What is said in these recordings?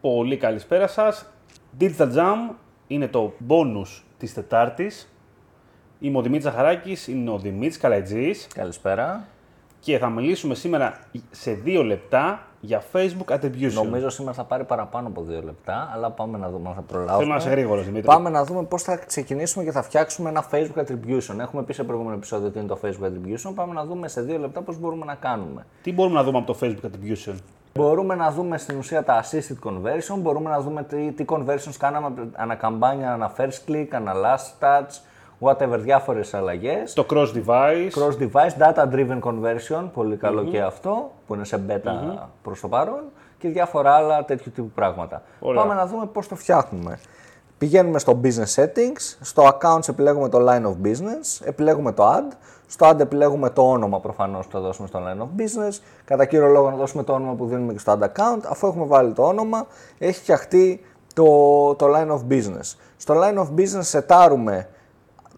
Πολύ καλησπέρα σας. Digital Jam είναι το bonus της Τετάρτης. Είμαι ο Δημήτρης Ζαχαράκης, είναι ο Δημήτρης Καλατζής Καλησπέρα. και θα μιλήσουμε σήμερα σε δύο λεπτά για Facebook Attribution. Νομίζω σήμερα θα πάρει παραπάνω από δύο λεπτά, αλλά πάμε να δούμε αν θα προλάβουμε. Θέλω να είσαι γρήγορος, Δημήτρη. Πάμε να δούμε πώς θα ξεκινήσουμε και θα φτιάξουμε ένα Facebook Attribution. Έχουμε πει σε προηγούμενο επεισόδιο τι είναι το Facebook Attribution. Πάμε να δούμε σε δύο λεπτά πώς μπορούμε να κάνουμε. Τι μπορούμε να δούμε από το Facebook Attribution; Μπορούμε να δούμε στην ουσία τα assisted conversion, μπορούμε να δούμε τι, τι conversions κάναμε ανα καμπάνια, ανα first click, ανα last touch, whatever, διάφορες αλλαγές. Το cross device. Cross device, data driven conversion, πολύ καλό και αυτό, που είναι σε beta προς το παρόν και διάφορα άλλα τέτοιου τύπου πράγματα. Ωραία. Πάμε να δούμε πώς το φτιάχνουμε. Πηγαίνουμε στο business settings, στο accounts επιλέγουμε το line of business, επιλέγουμε το ad, στο ad επιλέγουμε το όνομα προφανώς που θα δώσουμε στο line of business, κατά κύριο λόγο να δώσουμε το όνομα που δίνουμε και στο ad account, αφού έχουμε βάλει το όνομα, έχει φτιαχτεί το, το line of business. Στο line of business σετάρουμε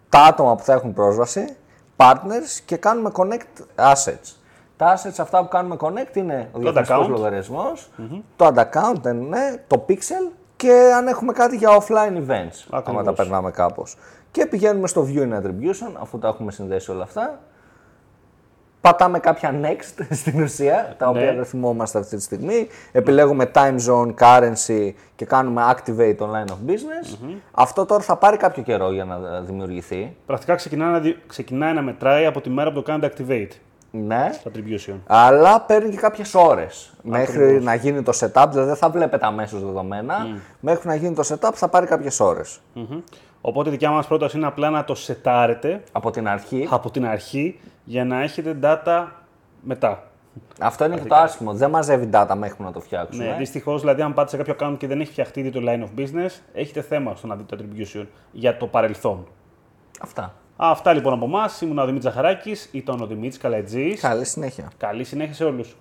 τα άτομα που θα έχουν πρόσβαση, partners και κάνουμε connect assets. Τα assets αυτά που κάνουμε connect είναι ο διαφορετικός account. λογαριασμός, το ad account, δεν είναι, το pixel και αν έχουμε κάτι για offline events, άμα Ακριβώς. τα περνάμε κάπως. Και πηγαίνουμε στο view in attribution, αφού τα έχουμε συνδέσει όλα αυτά. Πατάμε κάποια next στην ουσία, τα οποία δεν θυμόμαστε αυτή τη στιγμή. Επιλέγουμε time zone, currency και κάνουμε activate online of business. Αυτό τώρα θα πάρει κάποιο καιρό για να ε, δημιουργηθεί. Πρακτικά ξεκινάει να, δι- ξεκινάει να μετράει από τη μέρα που το κάνετε activate Ναι. το attribution. Αλλά παίρνει και κάποιες ώρες μέχρι να γίνει το setup. Δηλαδή δεν θα βλέπετε αμέσως δεδομένα. Μέχρι να γίνει το setup θα πάρει κάποιες ώρες. Μμμ. Οπότε η δικιά μας πρόταση είναι απλά να το σετάρετε Από την αρχή. από την αρχή για να έχετε data μετά. Αυτό είναι και το άσχημο. Δεν μαζεύει data μέχρι που να το φτιάξουμε. Ναι, δυστυχώς, δηλαδή, αν πάτε σε κάποιο account και δεν έχει φτιαχτεί ήδη το line of business, έχετε θέμα στο να δείτε το attribution για το παρελθόν. Αυτά. Αυτά λοιπόν από εμάς. Ήμουν ο Δημήτρης Ζαχαράκης, ήταν ο Δημήτρης Καλατζή. Καλή συνέχεια. Καλή συνέχεια σε όλους.